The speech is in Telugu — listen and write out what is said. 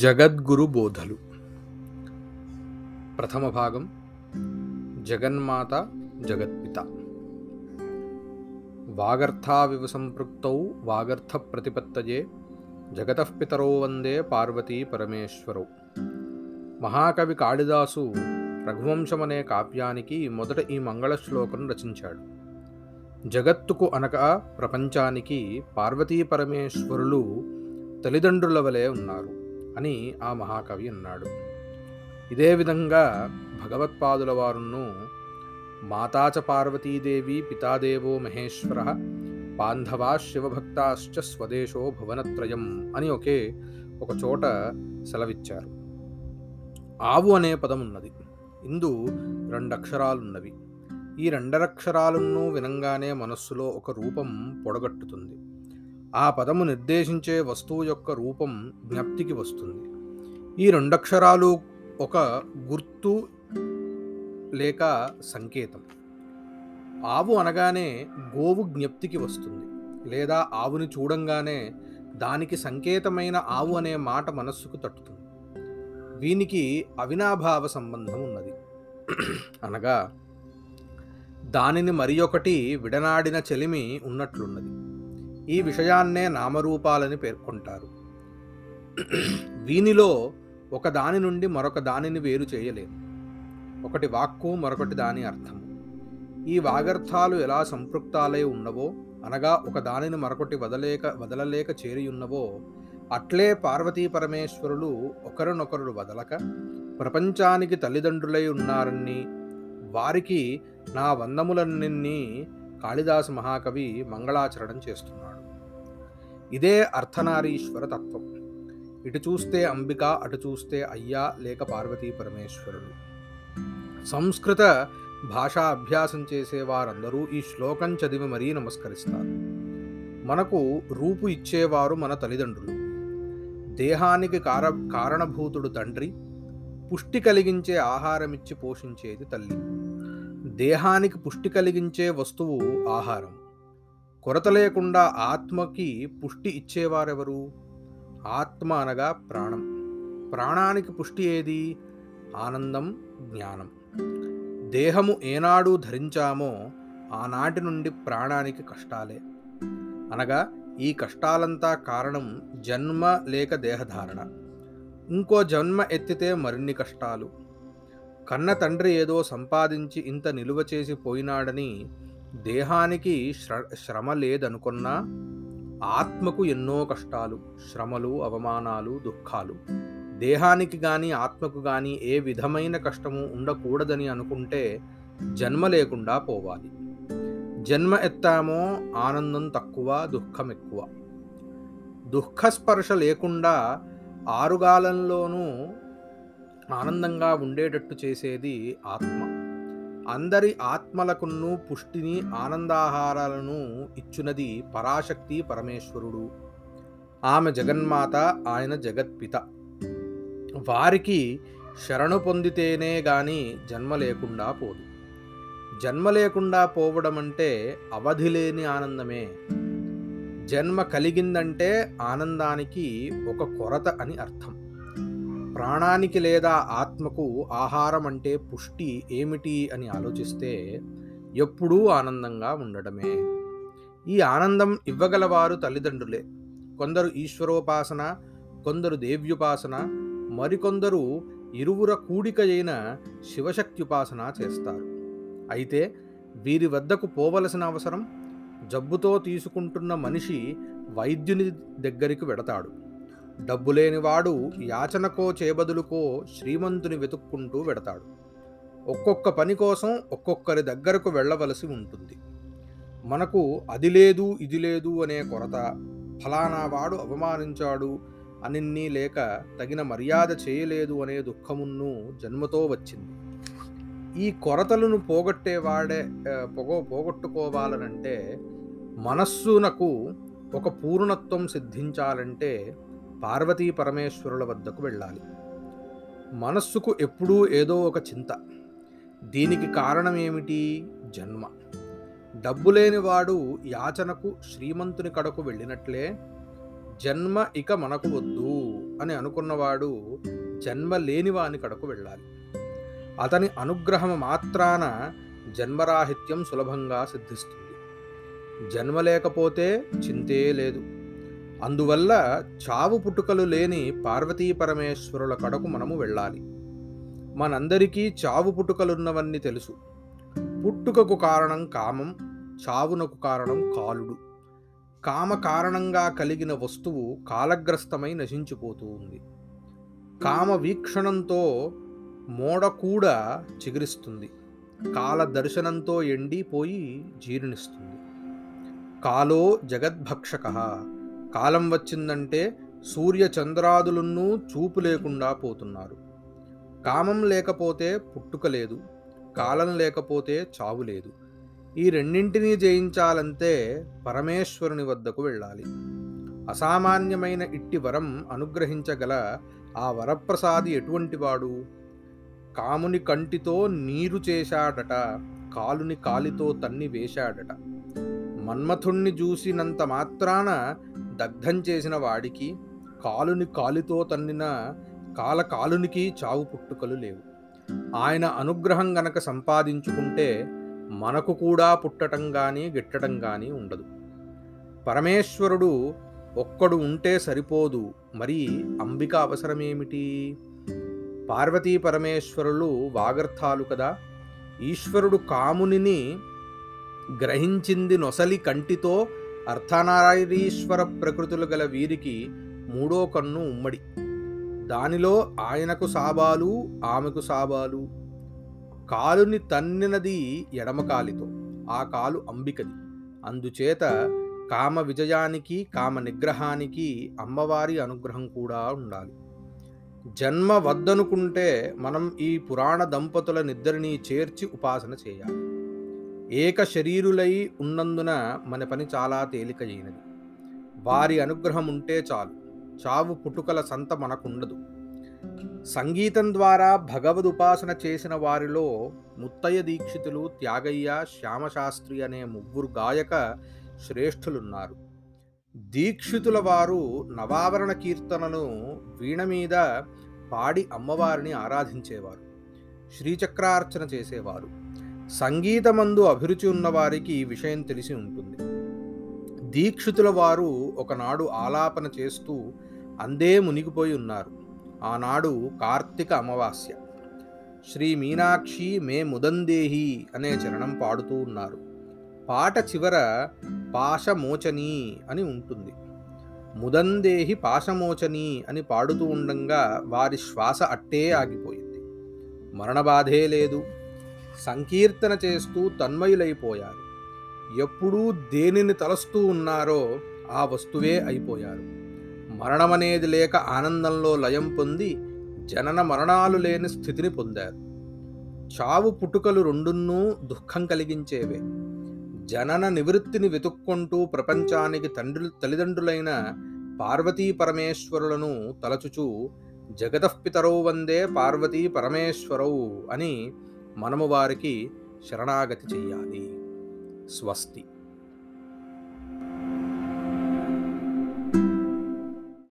జగద్గురు బోధలు. ప్రథమ భాగం జగన్మాత జగత్పిత. వాగర్థావివ సంపృక్తౌ వాగర్థ ప్రతిపత్తయే జగతఃపితరో వందే పార్వతీ పరమేశ్వరౌ. మహాకవి కాళిదాసు రఘువంశమనే కావ్యానికి మొదట ఈ మంగళ శ్లోకం రచించాడు. జగత్తుకు అనగా ప్రపంచానికి పార్వతీ పరమేశ్వరులు తల్లిదండ్రుల వలె ఉన్నారు. అని ఆ మహాకవి అన్నాడు. ఇదే విధంగా భగవత్పాదుల వారును మాతాచ పార్వతీదేవి పితాదేవో మహేశ్వర బాంధవా శివభక్తాశ్చ స్వదేశో భువనత్రయం అని ఒకే ఒక చోట సెలవిచ్చారు. ఆవు అనే పదం ఉన్నది ఇందు రెండు అక్షరాలున్నవి ఈ రెండరక్షరాలను వినంగానే మనస్సులో ఒక రూపం పొడగట్టుతుంది. ఆ పదము నిర్దేశించే వస్తువు యొక్క రూపం జ్ఞప్తికి వస్తుంది. ఈ రెండక్షరాలు ఒక గుర్తు లేక సంకేతం. ఆవు అనగానే గోవు జ్ఞప్తికి వస్తుంది. లేదా ఆవుని చూడంగానే దానికి సంకేతమైన ఆవు అనే మాట మనస్సుకు తట్టుతుంది. వీనికి అవినాభావ సంబంధం ఉన్నది. అనగా దానిని మరి ఒకటి విడనాడిన చెలిమి ఉన్నట్లున్నది. ఈ విషయాన్నే నామరూపాలని పేర్కొంటారు. వీనిలో ఒక దాని నుండి మరొక దానిని వేరు చేయలేము. ఒకటి వాక్కు మరొకటి దాని అర్థం. ఈ వాగర్థాలు ఎలా సంపృక్తాలై ఉన్నవో అనగా ఒక దానిని మరొకటి వదలేక వదలలేక చేరియున్నవో అట్లే పార్వతీ పరమేశ్వరులు ఒకరినొకరు వదలక ప్రపంచానికి తల్లిదండ్రులై ఉన్నారని వారికి నా వందములన్నీ కాళిదాస మహాకవి మంగళాచరణం చేస్తున్నాడు ఇదే అర్ధనారీశ్వర తత్వం ఇటు చూస్తే అంబిక అటు చూస్తే అయ్యా లేక పార్వతీ పరమేశ్వరుడు. సంస్కృత భాషా అభ్యాసం చేసే వారందరూ ఈ శ్లోకం చదివి మరీ నమస్కరిస్తారు. మనకు రూపు ఇచ్చేవారు మన తల్లిదండ్రులు. దేహానికి కార కారణభూతుడు తండ్రి పుష్టి కలిగించే ఆహారమిచ్చి పోషించేది తల్లి. దేహానికి పుష్టి కలిగించే వస్తువు ఆహారం. కొరత లేకుండా ఆత్మకి పుష్టి ఇచ్చేవారెవరు? ఆత్మ అనగా ప్రాణం. ప్రాణానికి పుష్టి ఏది? ఆనందం జ్ఞానం. దేహము ఏనాడు ధరించామో ఆనాటి నుండి ప్రాణానికి కష్టాలే. అనగా ఈ కష్టాలంతా కారణం జన్మ లేక దేహధారణ. ఇంకో జన్మ ఎత్తితే మరిన్ని కష్టాలు. కన్న తండ్రి ఏదో సంపాదించి ఇంత నిలువ చేసి పోయినాడని దేహానికి శ్ర శ్రమ లేదనుకున్నా ఆత్మకు ఎన్నో కష్టాలు శ్రమలు అవమానాలు దుఃఖాలు. దేహానికి కానీ ఆత్మకు కానీ ఏ విధమైన కష్టము ఉండకూడదని అనుకుంటే జన్మ లేకుండా పోవాలి. జన్మ ఎత్తామో ఆనందం తక్కువ దుఃఖం ఎక్కువ. దుఃఖస్పర్శ లేకుండా ఆరుగాలంలోనూ ఆనందంగా ఉండేటట్టు చేసేది ఆత్మ. అందరి ఆత్మలకును పుష్టిని ఆనందాహారాలను ఇచ్చునది పరాశక్తి పరమేశ్వరుడు. ఆమె జగన్మాత ఆయన జగత్పిత. వారికి శరణు పొందితేనే గాని జన్మ లేకుండా పోదు. జన్మ లేకుండా పోవడం అంటే అవధి లేని ఆనందమే. జన్మ కలిగిందంటే ఆనందానికి ఒక కొరత అని అర్థం. ప్రాణానికి లేదా ఆత్మకు ఆహారం అంటే పుష్టి ఏమిటి అని ఆలోచిస్తే ఎప్పుడూ ఆనందంగా ఉండడమే. ఈ ఆనందం ఇవ్వగలవారు తల్లిదండ్రులే. కొందరు ఈశ్వరోపాసన కొందరు దేవ్యుపాసన మరికొందరు ఇరువుర కూడిక అయిన శివశక్త్యుపాసన చేస్తారు. అయితే వీరి వద్దకు పోవలసిన అవసరం జబ్బుతో తీసుకుంటున్న మనిషి వైద్యుని దగ్గరికి వెడతాడు. డబ్బు లేనివాడు యాచనకో చేబదులుకో శ్రీమంతుని వెతుక్కుంటూ వెడతాడు. ఒక్కొక్క పని కోసం ఒక్కొక్కరి దగ్గరకు వెళ్ళవలసి ఉంటుంది. మనకు అది లేదు ఇది లేదు అనే కొరత ఫలానా వాడు అవమానించాడు అనిన్ని లేక తగిన మర్యాద చేయలేదు అనే దుఃఖమును జన్మతో వచ్చింది. ఈ కొరతలను పోగొట్టేవాడే పొగ పోగొట్టుకోవాలనంటే మనస్సునకు ఒక పూర్ణత్వం సిద్ధించాలంటే పార్వతీ పరమేశ్వరుల వద్దకు వెళ్ళాలి. మనస్సుకు ఎప్పుడూ ఏదో ఒక చింత. దీనికి కారణం ఏమిటి జన్మ. డబ్బు లేనివాడు యాచనకు శ్రీమంతుని కడకు వెళ్ళినట్లే జన్మ ఇక మనకు వద్దు అని అనుకున్నవాడు జన్మ లేనివాని కడకు వెళ్ళాలి. అతని అనుగ్రహం మాత్రాన జన్మరాహిత్యం సులభంగా సిద్ధిస్తుంది. జన్మ లేకపోతే చింతే లేదు. అందువల్ల చావు పుట్టుకలు లేని పార్వతీ పరమేశ్వరుల కడకు మనము వెళ్ళాలి. మనందరికీ చావు పుట్టుకలున్నవన్నీ తెలుసు. పుట్టుకకు కారణం కామం చావునకు కారణం కాలుడు. కామ కారణంగా కలిగిన వస్తువు కాలగ్రస్తమై నశించిపోతూ ఉంది. కామ వీక్షణంతో మోడ కూడా చిగురిస్తుంది. కాల దర్శనంతో ఎండిపోయి జీర్ణిస్తుంది. కాలో జగద్భక్షక కాలం వచ్చిందంటే సూర్య చంద్రాదులను చూపు లేకుండా పోతున్నారు. కామం లేకపోతే పుట్టుక లేదు కాలం లేకపోతే చావు లేదు. ఈ రెండింటినీ జయించాలంటే పరమేశ్వరుని వద్దకు వెళ్ళాలి. అసామాన్యమైన ఇట్టి వరం అనుగ్రహించగల ఆ వరప్రసాది ఎటువంటివాడు కాముని కంటితో నీరు చేశాడట కాలుని కాలితో తన్ని వేశాడట. మన్మథుణ్ణి చూసినంత మాత్రాన దగ్ధం చేసిన వాడికి కాలుని కాలితో తన్నిన కాల కాలునికి చావు పుట్టుకలు లేవు. ఆయన అనుగ్రహం గనక సంపాదించుకుంటే మనకు కూడా పుట్టటం కానీ గిట్టడం కానీ ఉండదు. పరమేశ్వరుడు ఒక్కడు ఉంటే సరిపోదు. మరి అంబిక అవసరమేమిటి? పార్వతీ పరమేశ్వరులు వాగర్థాలు కదా. ఈశ్వరుడు కామునిని గ్రహించింది నొసలి కంటితో అర్ధనారాయణీశ్వర ప్రకృతులు గల వీరికి మూడో కన్ను ఉమ్మడి. దానిలో ఆయనకు సాబాలు ఆమెకు సాబాలు. కాలుని తన్నినది ఎడమ కాలితో ఆ కాలు అంబికది. అందుచేత కామ విజయానికి కామ నిగ్రహానికి అమ్మవారి అనుగ్రహం కూడా ఉండాలి. జన్మ వద్దనుకుంటే మనం ఈ పురాణ దంపతుల నిద్రని చేర్చి ఉపాసన చేయాలి. ఏక శరీరులై ఉన్నందున మన పని చాలా తేలికైనది. వారి అనుగ్రహం ఉంటే చాలు. చావు పుట్టుకల సంత మనకుండదు. సంగీతం ద్వారా భగవద్ ఉపాసన చేసిన వారిలో ముత్తయ్య దీక్షితులు త్యాగయ్య శ్యామశాస్త్రి అనే ముగ్గురు గాయక శ్రేష్ఠులున్నారు. దీక్షితుల వారు నవావరణ కీర్తనను వీణ మీద పాడి అమ్మవారిని ఆరాధించేవారు. శ్రీచక్రార్చన చేసేవారు. సంగీతమందు అభిరుచి ఉన్నవారికి ఈ విషయం తెలిసి ఉంటుంది. దీక్షితుల వారు ఒకనాడు ఆలాపన చేస్తూ అందే మునిగిపోయి ఉన్నారు. ఆనాడు కార్తీక అమావాస్య. శ్రీ మీనాక్షి మే ముదందేహి అనే చరణం పాడుతూ ఉన్నారు. పాట చివర పాశమోచని అని ఉంటుంది. ముదందేహి పాశమోచని అని పాడుతూ ఉండంగా వారి శ్వాస అట్టే ఆగిపోయింది. మరణబాధే లేదు. సంకీర్తన చేస్తూ తన్మయులైపోయారు. ఎప్పుడూ దేనిని తలస్తూ ఉన్నారో ఆ వస్తువే అయిపోయారు. మరణమనేది లేక ఆనందంలో లయం పొంది జనన మరణాలు లేని స్థితిని పొందారు. చావు పుట్టుకలు రెండున్నూ దుఃఖం కలిగించేవే. జనన నివృత్తిని వెతుక్కుంటూ ప్రపంచానికి తండ్రి తల్లిదండ్రులైన పార్వతీ పరమేశ్వరులను తలచుచూ జగతఃపితరౌ వందే పార్వతీ పరమేశ్వరౌ అని మనము వారికి శరణాగతి చెయ్యాలి. స్వస్తి.